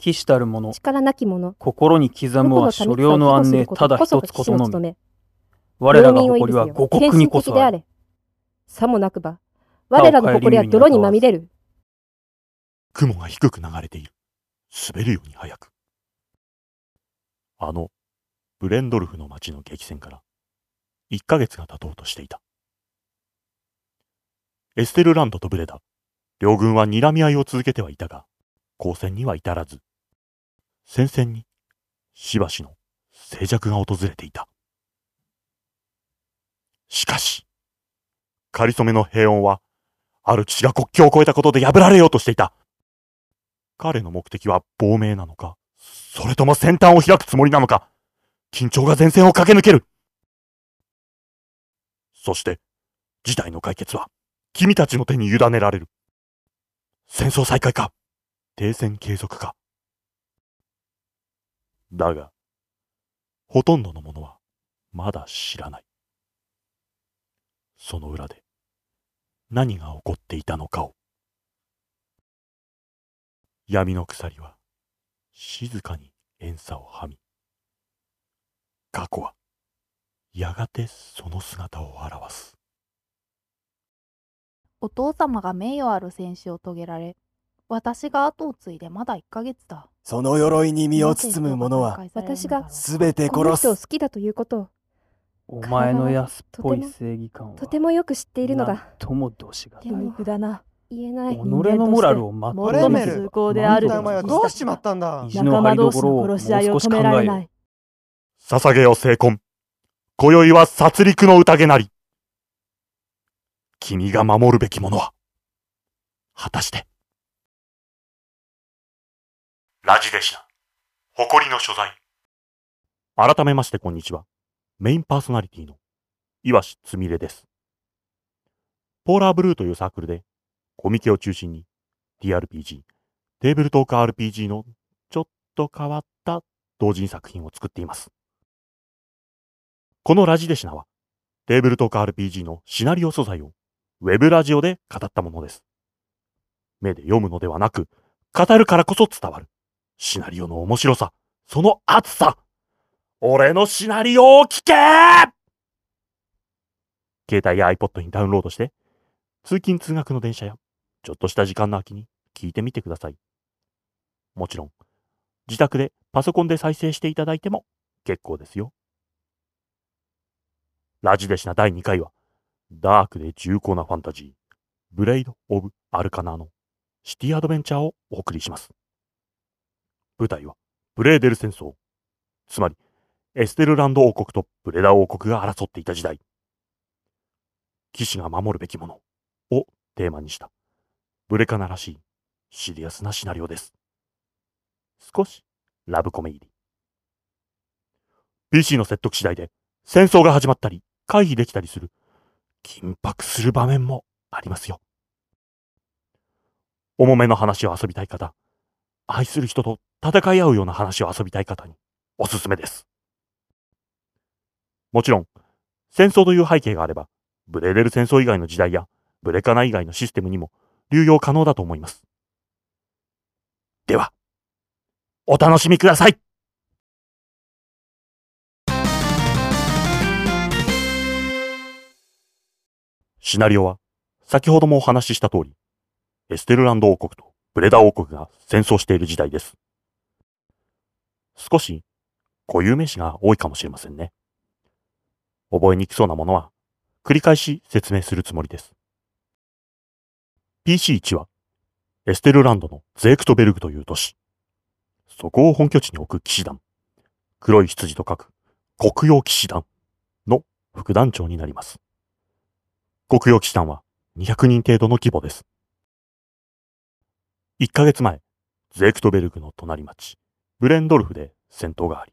騎士たる者、力なき者、心に刻むは所領の安寧ただ一つことのみ。み。我らが誇りは五国にこそあれ。さもなくば、我らの誇りは泥にまみれる。雲が低く流れている。滑るように速く。あの、ブレンドルフの町の激戦から、1ヶ月が経とうとしていた。エステルランドとブレダ、両軍は睨み合いを続けてはいたが、交戦には至らず、戦線に、しばしの静寂が訪れていた。しかし、かりそめの平穏は、ある騎士が国境を越えたことで破られようとしていた。彼の目的は亡命なのか、それとも先端を開くつもりなのか、緊張が前線を駆け抜ける。そして、事態の解決は、君たちの手に委ねられる。戦争再開か、停戦継続か。だが、ほとんどの者は、まだ知らない。その裏で、何が起こっていたのかを。闇の鎖は、静かに遠さをはみ、過去は、やがてその姿を表す。お父様が名誉ある戦死を遂げられ、私が後を継いでまだ1ヶ月だ。その鎧に身を包む者は、私がすべて殺す。好きだということを、お前の安っぽい正義感は、とてもよく知っているのだ。ともどしがたい。でも肉だな。言えない己。のモラルを全モレメル崇高であるお前はどうしちまったんだ仲間同士の殺し合いを少し止め考えよ。られない。捧げよ聖婚。今宵は殺戮の宴なり。君が守るべきものは、果たして。ラジデシナ、誇りの所在。改めましてこんにちは。メインパーソナリティの岩志つみれです。ポーラーブルーというサークルで、コミケを中心に TRPG、テーブルトーク RPG のちょっと変わった同人作品を作っています。このラジデシナは、テーブルトーク RPG のシナリオ素材をウェブラジオで語ったものです。目で読むのではなく、語るからこそ伝わる。シナリオの面白さ、その熱さ。俺のシナリオを聞け携帯や iPod にダウンロードして、通勤通学の電車や、ちょっとした時間の空きに聞いてみてください。もちろん、自宅でパソコンで再生していただいても結構ですよ。ラジデシナ第2回は、ダークで重厚なファンタジー、ブレイド・オブ・アルカナーのシティアドベンチャーをお送りします。舞台は、ブレーデル戦争。つまり、エステルランド王国とブレダ王国が争っていた時代。騎士が守るべきものをテーマにした、ブレカナらしいシリアスなシナリオです。少しラブコメ入り。PC の説得次第で戦争が始まったり回避できたりする緊迫する場面もありますよ。重めの話を遊びたい方、愛する人と戦い合うような話を遊びたい方におすすめです。もちろん、戦争という背景があれば、ブレーデル戦争以外の時代やブレカナ以外のシステムにも流用可能だと思います。では、お楽しみくださいシナリオは、先ほどもお話しした通り、エステルランド王国とブレダ王国が戦争している時代です。少し固有名詞が多いかもしれませんね。覚えにくそうなものは繰り返し説明するつもりです。PC1 はエステルランドのゼークトベルグという都市。そこを本拠地に置く騎士団。黒い羊と書く黒曜騎士団の副団長になります。黒曜騎士団は200人程度の規模です。1ヶ月前、ゼークトベルグの隣町、ブレンドルフで戦闘があり、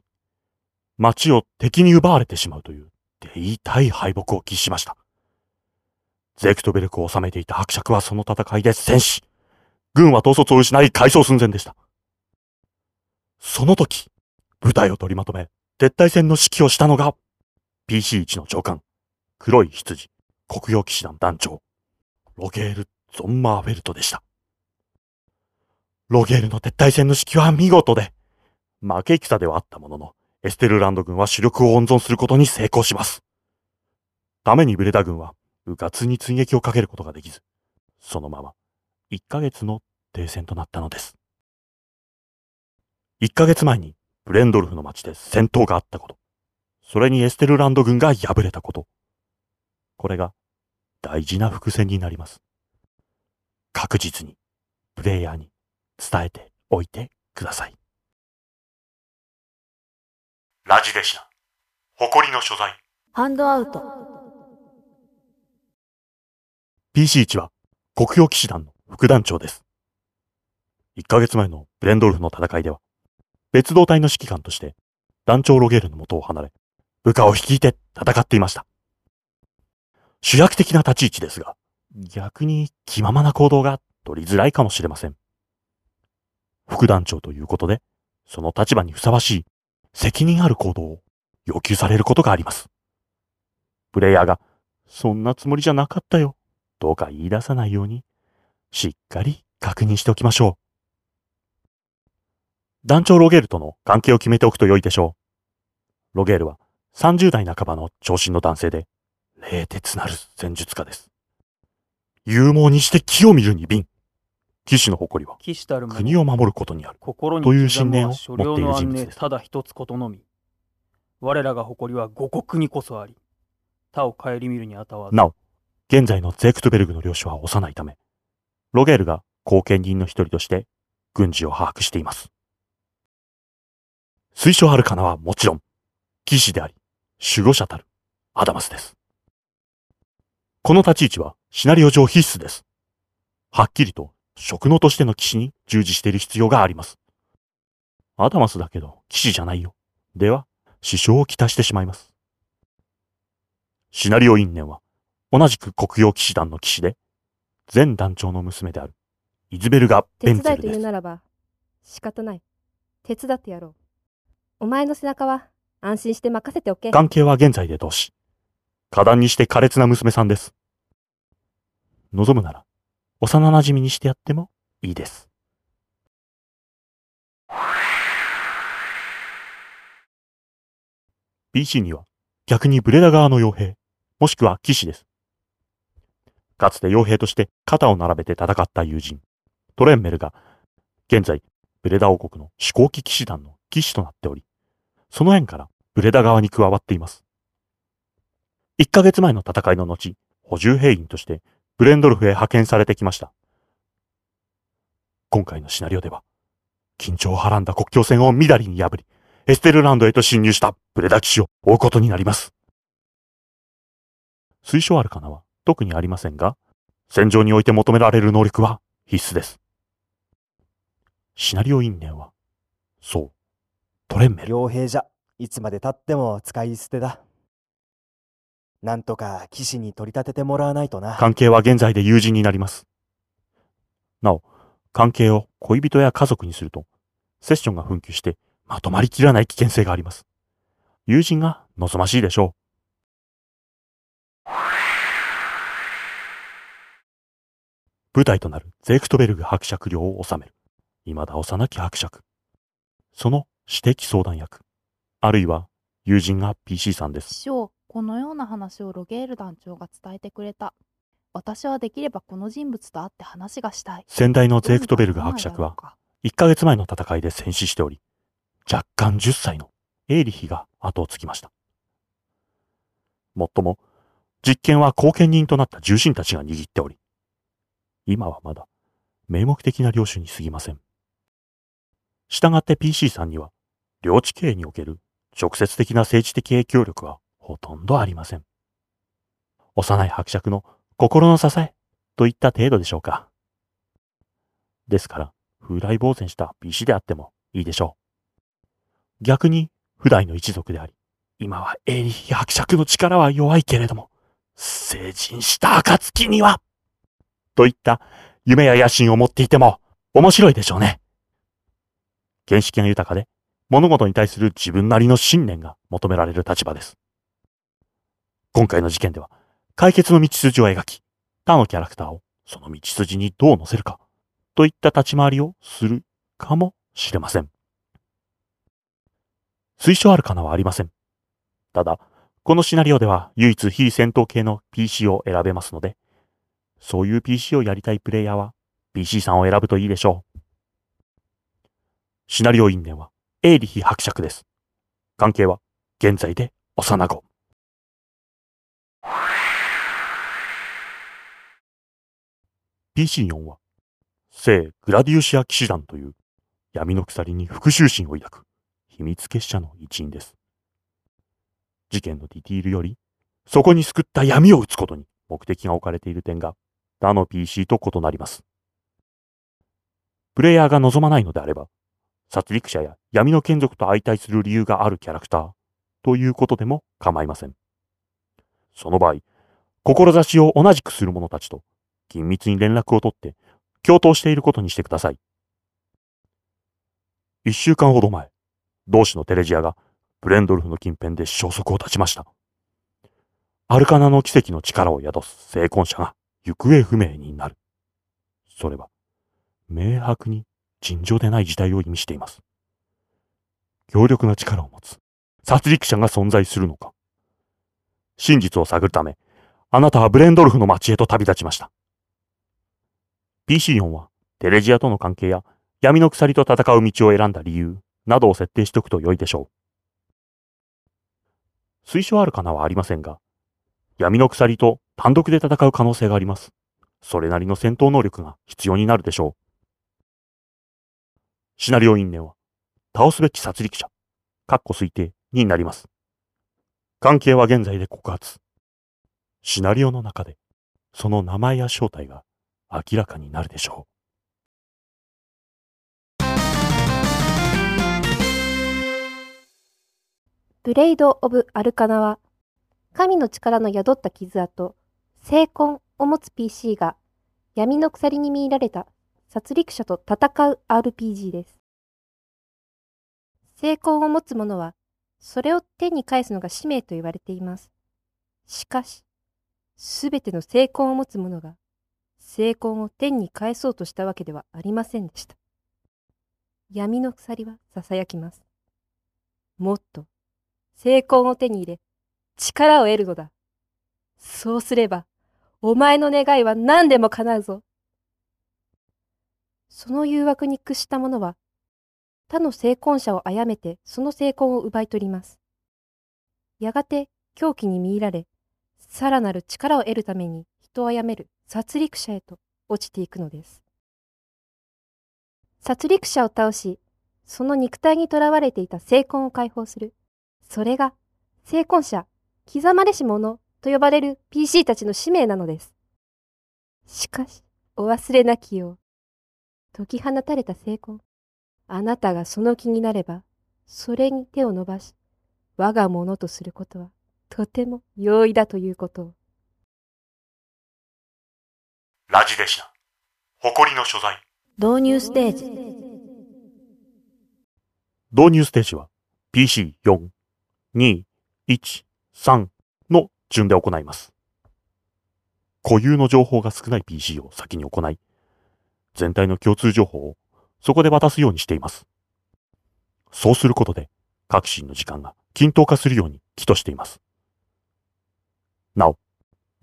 町を敵に奪われてしまうという手痛い敗北を喫しました。ゼクトベルクを治めていた伯爵はその戦いで戦死。軍は統率を失い解消寸前でした。その時、部隊を取りまとめ、撤退戦の指揮をしたのが、PC1 の長官、黒い羊、黒曜騎士団団長、ロゲール・ゾンマーフェルトでした。ロゲールの撤退戦の指揮は見事で、負け戦ではあったものの、エステルランド軍は主力を温存することに成功します。ためにブレダ軍は、うかつに追撃をかけることができず、そのまま、1ヶ月の停戦となったのです。1ヶ月前に、ブレンドルフの町で戦闘があったこと、それにエステルランド軍が敗れたこと、これが大事な伏線になります。確実に、プレイヤーに伝えておいてください。ラジデシナ、誇りの所在。ハンドアウト。PC1 は国境騎士団の副団長です。1ヶ月前のブレンドルフの戦いでは、別動隊の指揮官として団長ロゲールの元を離れ、部下を率いて戦っていました。主役的な立ち位置ですが、逆に気ままな行動が取りづらいかもしれません。副団長ということで、その立場にふさわしい責任ある行動を要求されることがあります。プレイヤーが、そんなつもりじゃなかったよ、とか言い出さないように、しっかり確認しておきましょう。団長ロゲールとの関係を決めておくと良いでしょう。ロゲールは30代半ばの長身の男性で、冷徹なる戦術家です。勇猛にして木を見るに敏。騎士の誇りは国を守ることにあるという信念を持っている人物です。ただ一つことのみ。我らが誇りは五国にこそあり、他を顧みるにあたわなお、現在のゼクトベルグの領主は幼いため、ロゲールが後見人の一人として軍事を把握しています。推奨あるかなはもちろん、騎士であり、守護者たるアダマスです。この立ち位置はシナリオ上必須です。はっきりと職能としての騎士に従事している必要があります。アダマスだけど騎士じゃないよ。では、支障をきたしてしまいます。シナリオ因縁は、同じく黒曜騎士団の騎士で、前団長の娘である、イズベルガ・ベンツェルです。手伝えと言うならば、仕方ない。手伝ってやろう。お前の背中は、安心して任せておけ。関係は現在で同志。果断にして苛烈な娘さんです。望むなら、幼馴染にしてやってもいいです。BC には逆にブレダ側の傭兵、もしくは騎士です。かつて傭兵として肩を並べて戦った友人、トレンメルが、現在、ブレダ王国の飛行機騎士団の騎士となっており、その縁からブレダ側に加わっています。1ヶ月前の戦いの後、補充兵員としてブレンドルフへ派遣されてきました。今回のシナリオでは、緊張をはらんだ国境線をみだりに破り、エステルランドへと侵入したブレダ騎士を追うことになります。推奨あるかなは特にありませんが、戦場において求められる能力は必須です。シナリオ因縁は、そう、トレンメル。傭兵じゃ、いつまで経っても使い捨てだ。なんとか騎士に取り立ててもらわないとな。関係は現在で友人になります。なお、関係を恋人や家族にすると、セッションが紛糾してまとまりきらない危険性があります。友人が望ましいでしょう。舞台となるゼクトベルグ伯爵領を治める。未だ幼き伯爵。その私的相談役。あるいは友人が PC さんです。師匠、このような話をロゲール団長が伝えてくれた。私はできればこの人物と会って話がしたい。先代のゼークトベルグ伯爵は、1ヶ月前の戦いで戦死しており、若干10歳のエーリヒが後を継ぎました。もっとも、実験は後見人となった重臣たちが握っており、今はまだ名目的な領主に過ぎません。したがって PC さんには、領地経営における直接的な政治的影響力はほとんどありません。幼い伯爵の心の支えといった程度でしょうか。ですから、風来呆然した美死であってもいいでしょう。逆に、普代の一族であり、今はエリヒ伯爵の力は弱いけれども、成人した暁には、といった夢や野心を持っていても面白いでしょうね。見識が豊かで、物事に対する自分なりの信念が求められる立場です。今回の事件では、解決の道筋を描き、他のキャラクターをその道筋にどう乗せるか、といった立ち回りをするかもしれません。推奨あるかなはありません。ただ、このシナリオでは唯一非戦闘系の PC を選べますので、そういう PC をやりたいプレイヤーは PC さんを選ぶといいでしょう。シナリオ因縁はエーリヒ伯爵です。関係は現在で幼子。PC4 は聖グラディウシア騎士団という闇の鎖に復讐心を抱く秘密結社の一員です。事件のディティールより、そこに救った闇を打つことに目的が置かれている点が他の PC と異なります。プレイヤーが望まないのであれば、殺戮者や闇の眷属と相対する理由があるキャラクターということでも構いません。その場合、志を同じくする者たちと緊密に連絡を取って共闘していることにしてください。一週間ほど前、同志のテレジアがブレンドルフの近辺で消息を絶ちました。アルカナの奇跡の力を宿す成婚者が行方不明になる。それは、明白に尋常でない事態を意味しています。強力な力を持つ殺戮者が存在するのか。真実を探るため、あなたはブレンドルフの町へと旅立ちました。PC4 はテレジアとの関係や闇の鎖と戦う道を選んだ理由などを設定しておくと良いでしょう。推奨あるかなはありませんが、闇の鎖と単独で戦う可能性があります。それなりの戦闘能力が必要になるでしょう。シナリオ因縁は、倒すべき殺戮者、カッコ推定になります。関係は現在で告発。シナリオの中で、その名前や正体が明らかになるでしょうブレイド・オブ・アルカナは、神の力の宿った傷跡、聖魂を持つ PC が闇の鎖に見入られた殺戮者と戦う RPG です。成功を持つ者は、それを手に返すのが使命と言われています。しかし、すべての成功を持つ者が、成功を天に返そうとしたわけではありませんでした。闇の鎖は囁きます。もっと、成功を手に入れ、力を得るのだ。そうすれば、お前の願いは何でも叶うぞ。その誘惑に屈した者は、他の成婚者を殺めてその成婚を奪い取ります。やがて狂気に見入られ、さらなる力を得るために人を殺める殺戮者へと落ちていくのです。殺戮者を倒し、その肉体にとらわれていた成婚を解放する。それが、成婚者、刻まれし者と呼ばれる PC たちの使命なのです。しかし、お忘れなきよう。解き放たれた成婚。あなたがその気になれば、それに手を伸ばし、我がものとすることは、とても容易だということを。ラジデシナ。誇りの所在。導入ステージ。導入ステージは PC4、2、1、3の順で行います。固有の情報が少ない PC を先に行い、全体の共通情報をそこで渡すようにしています。そうすることで、各心の時間が均等化するように起としています。なお、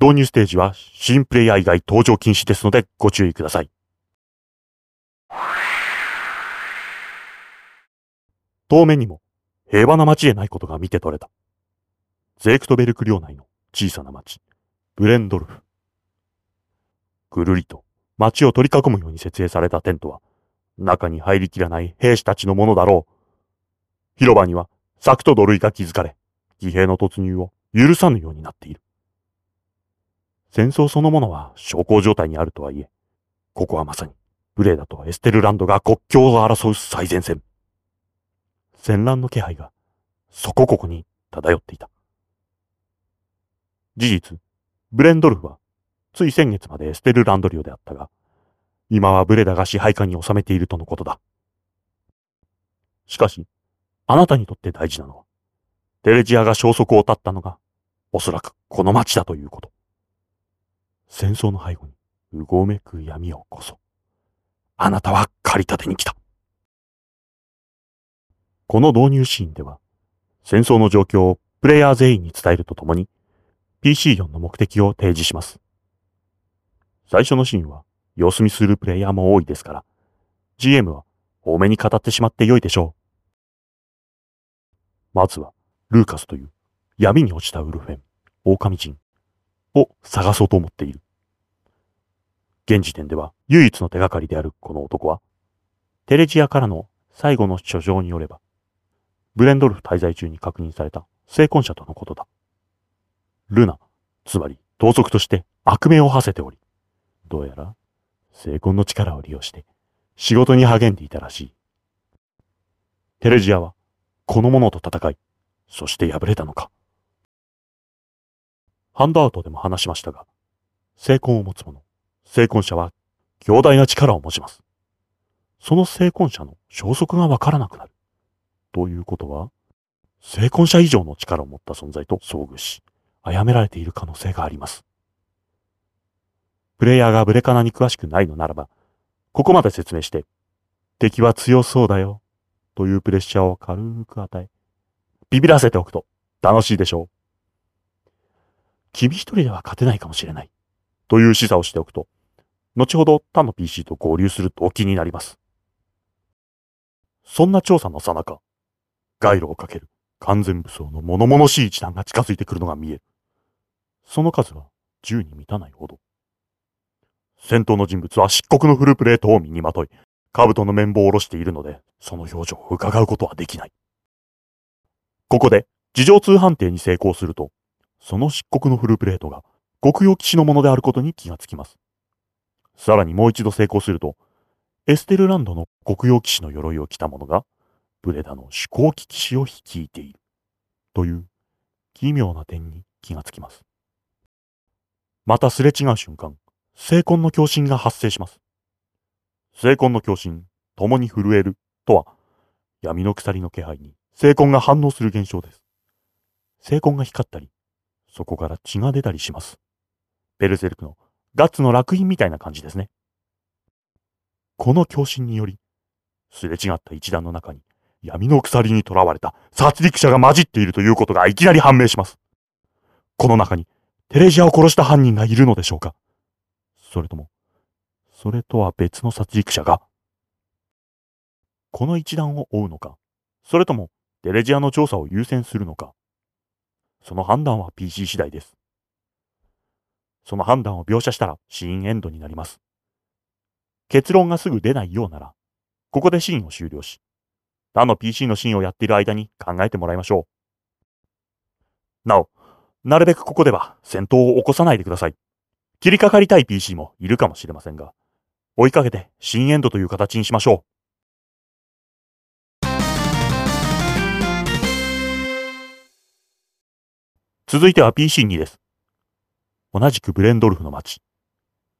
導入ステージは新プレイヤー以外登場禁止ですのでご注意ください。遠目にも平和な街でないことが見て取れた。ゼークトベルク領内の小さな町、ブレンドルフ。ぐるりと街を取り囲むように設営されたテントは、中に入りきらない兵士たちのものだろう。広場には柵と土塁が築かれ、騎兵の突入を許さぬようになっている。戦争そのものは小康状態にあるとはいえ、ここはまさに、ブレーダとエステルランドが国境を争う最前線。戦乱の気配が、そこここに漂っていた。事実、ブレンドルフはつい先月までステルランド領であったが、今はブレダが支配下に収めているとのことだ。しかし、あなたにとって大事なのは、テレジアが消息を絶ったのが、おそらくこの町だということ。戦争の背後に、うごめく闇をこそ、あなたは駆り立てに来た。この導入シーンでは、戦争の状況をプレイヤー全員に伝えるとともに、PC4 の目的を提示します。最初のシーンは様子見するプレイヤーも多いですから、GM は多めに語ってしまってよいでしょう。まずは、ルーカスという闇に落ちたウルフェン、狼人を探そうと思っている。現時点では唯一の手がかりであるこの男は、テレジアからの最後の書状によれば、ブレンドルフ滞在中に確認された成婚者とのことだ。ルナ、つまり盗賊として悪名を馳せており、どうやら成婚の力を利用して仕事に励んでいたらしい。テレジアはこの者と戦い、そして敗れたのか。ハンドアウトでも話しましたが、成婚を持つ者、成婚者は強大な力を持ちます。その成婚者の消息がわからなくなる。ということは、成婚者以上の力を持った存在と遭遇し、殺められている可能性があります。プレイヤーがブレカナに詳しくないのならば、ここまで説明して、敵は強そうだよ、というプレッシャーを軽く与え、ビビらせておくと楽しいでしょう。君一人では勝てないかもしれない、という示唆をしておくと、後ほど他の PC と合流する動機になります。そんな調査の最中、街路をかける完全武装の物々しい一団が近づいてくるのが見える。その数は10に満たないほど。戦闘の人物は漆黒のフルプレートを身にまとい、兜の綿棒を下ろしているので、その表情を伺うことはできない。ここで、事情通判定に成功すると、その漆黒のフルプレートが極用騎士のものであることに気がつきます。さらにもう一度成功すると、エステルランドの極用騎士の鎧を着た者が、ブレダの手工機騎士を率いている。という奇妙な点に気がつきます。またすれ違う瞬間、聖魂の共振が発生します。聖魂の共振、共に震えるとは、闇の鎖の気配に聖魂が反応する現象です。聖魂が光ったり、そこから血が出たりします。ベルセルクのガッツの楽印みたいな感じですね。この共振により、すれ違った一団の中に闇の鎖に囚われた殺戮者が混じっているということがいきなり判明します。この中にテレジアを殺した犯人がいるのでしょうかそれとも、それとは別の殺戮者が、この一団を追うのか、それともテレジアの調査を優先するのか、その判断は PC 次第です。その判断を描写したらシーンエンドになります。結論がすぐ出ないようなら、ここでシーンを終了し、他の PC のシーンをやっている間に考えてもらいましょう。なお、なるべくここでは戦闘を起こさないでください。切りかかりたい PC もいるかもしれませんが、追いかけて新エンドという形にしましょう。続いては PC2 です。同じくブレンドルフの街。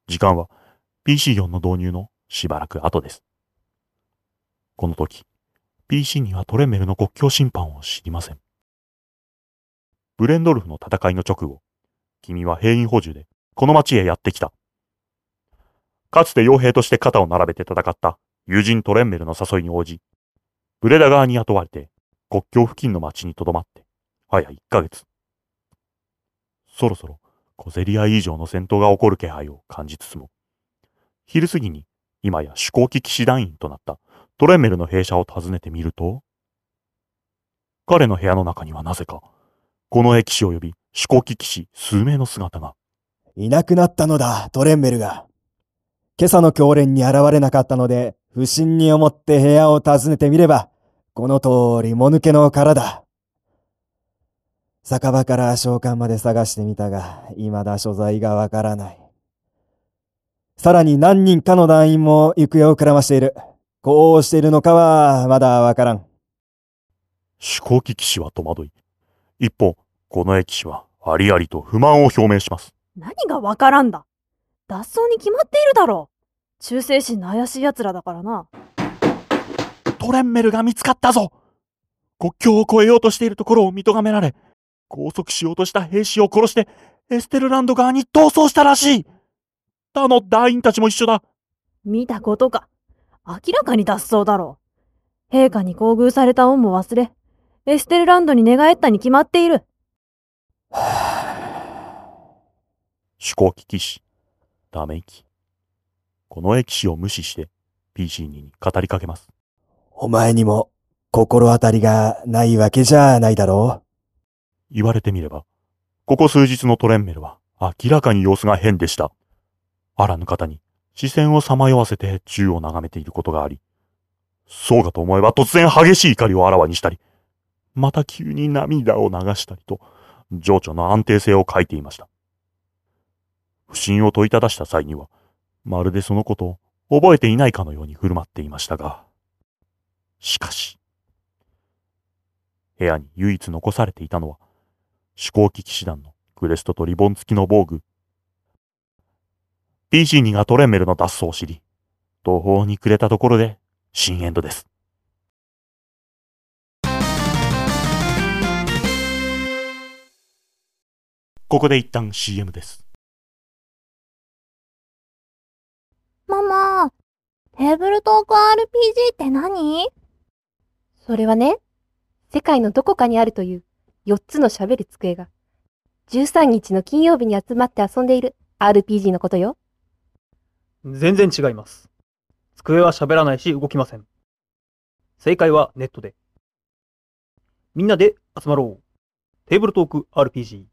時間は PC4 の導入のしばらく後です。この時、PC にはトレメルの国境審判を知りません。ブレンドルフの戦いの直後、君は兵員補充でこの町へやってきた。かつて傭兵として肩を並べて戦った友人トレンメルの誘いに応じ、ブレダ側に雇われて国境付近の町に留まって、早1ヶ月。そろそろ小競り合い以上の戦闘が起こる気配を感じつつも、昼過ぎに今や手工機騎士団員となったトレンメルの兵舎を訪ねてみると、彼の部屋の中にはなぜか、この駅士及び手工機騎士数名の姿が。いなくなったのだ、トレンメルが。今朝の教練に現れなかったので、不審に思って部屋を訪ねてみれば、この通りもぬけの殻だ。酒場から召喚まで探してみたが、未だ所在がわからない。さらに何人かの団員も行方をくらましている。こうしているのかは、まだわからん。手工機騎士は戸惑い。一方、この駅士は、ありありと不満を表明します。何がわからんだ脱走に決まっているだろう。忠誠心の怪しい奴らだからな。トレンメルが見つかったぞ国境を越えようとしているところを見とがめられ、拘束しようとした兵士を殺して、エステルランド側に逃走したらしい他の団員たちも一緒だ見たことか。明らかに脱走だろう。陛下に厚遇された恩も忘れ、エステルランドに寝返ったに決まっている。思考機騎士、ため息。この駅士を無視して PC に語りかけます。お前にも心当たりがないわけじゃないだろ言われてみれば、ここ数日のトレンメルは明らかに様子が変でした。あらぬ方に視線をさまよわせて銃を眺めていることがあり、そうかと思えば突然激しい怒りをあらわにしたり、また急に涙を流したりと、情緒の安定性を欠いていました。不審を問いただした際には、まるでそのことを覚えていないかのように振る舞っていましたが、しかし、部屋に唯一残されていたのは、飛行機騎士団のクレストとリボン付きの防具。PC2 がトレンメルの脱走を知り、途方に暮れたところで、新エンドです。ここで一旦 CM です。ママ、テーブルトーク RPG って何？それはね、世界のどこかにあるという4つの喋る机が、13日の金曜日に集まって遊んでいる RPG のことよ。全然違います。机は喋らないし動きません。正解はネットで。みんなで集まろう。テーブルトーク RPG。